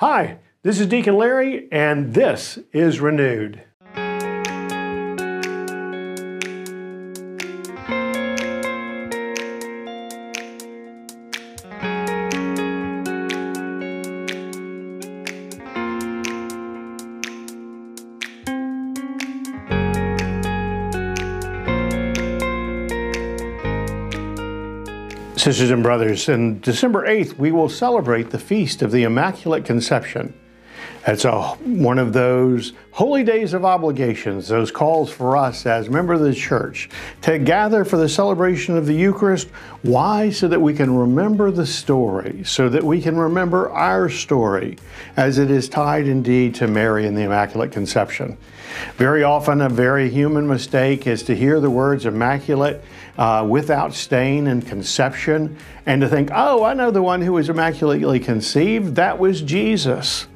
Hi, this is Deacon Larry, and this is Renewed. Sisters and brothers, on December 8th, we will celebrate the Feast of the Immaculate Conception. It's a, one of those holy days of obligations, those calls for us as members of the church to gather for the celebration of the Eucharist. Why? So that we can remember the story, so that we can remember our story as it is tied indeed to Mary and the Immaculate Conception. Very often, a very human mistake is to hear the words immaculate uh, without stain and conception and to think, oh, I know the one who was immaculately conceived. That was Jesus.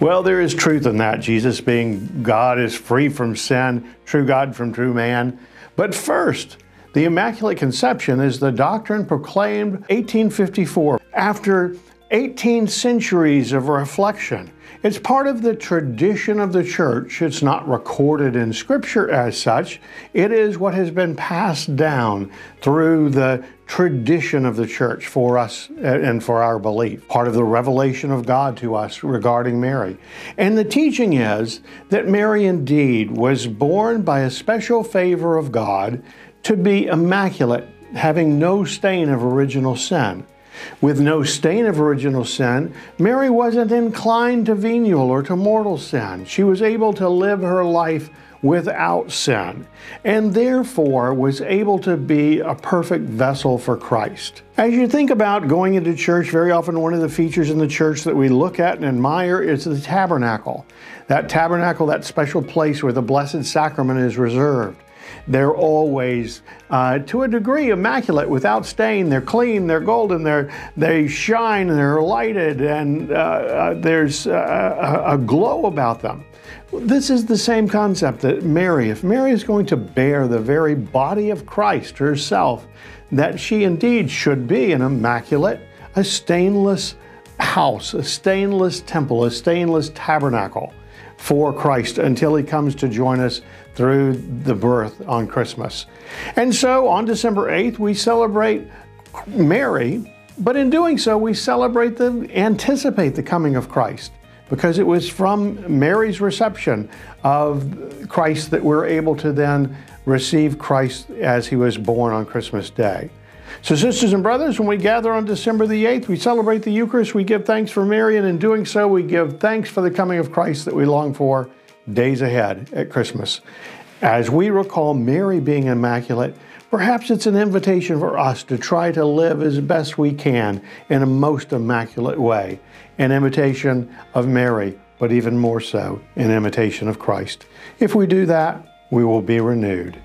Well, there is truth in that. Jesus, being God, is free from sin, true God from true man. But first, the Immaculate Conception is the doctrine proclaimed 1854 after 18 centuries of reflection. It's part of the tradition of the church. It's not recorded in Scripture as such. It is what has been passed down through the tradition of the church for us and for our belief, part of the revelation of God to us regarding Mary. And the teaching is that Mary indeed was born by a special favor of God to be immaculate, having no stain of original sin. With no stain of original sin, Mary wasn't inclined to venial or to mortal sin. She was able to live her life without sin, and therefore was able to be a perfect vessel for Christ. As you think about going into church, very often one of the features in the church that we look at and admire is the tabernacle. That tabernacle, that special place where the Blessed Sacrament is reserved. They're always, uh, to a degree, immaculate, without stain. They're clean, they're golden, they're, they shine, they're lighted, and uh, uh, there's a, a glow about them. This is the same concept that Mary, if Mary is going to bear the very body of Christ herself, that she indeed should be an immaculate, a stainless house, a stainless temple, a stainless tabernacle for Christ until he comes to join us through the birth on Christmas. And so on December 8th, we celebrate Mary, but in doing so, we celebrate the anticipate the coming of Christ because it was from Mary's reception of Christ that we're able to then receive Christ as he was born on Christmas Day. So, sisters and brothers, when we gather on December the 8th, we celebrate the Eucharist, we give thanks for Mary, and in doing so, we give thanks for the coming of Christ that we long for days ahead at Christmas. As we recall Mary being immaculate, perhaps it's an invitation for us to try to live as best we can in a most immaculate way, an imitation of Mary, but even more so, an imitation of Christ. If we do that, we will be renewed.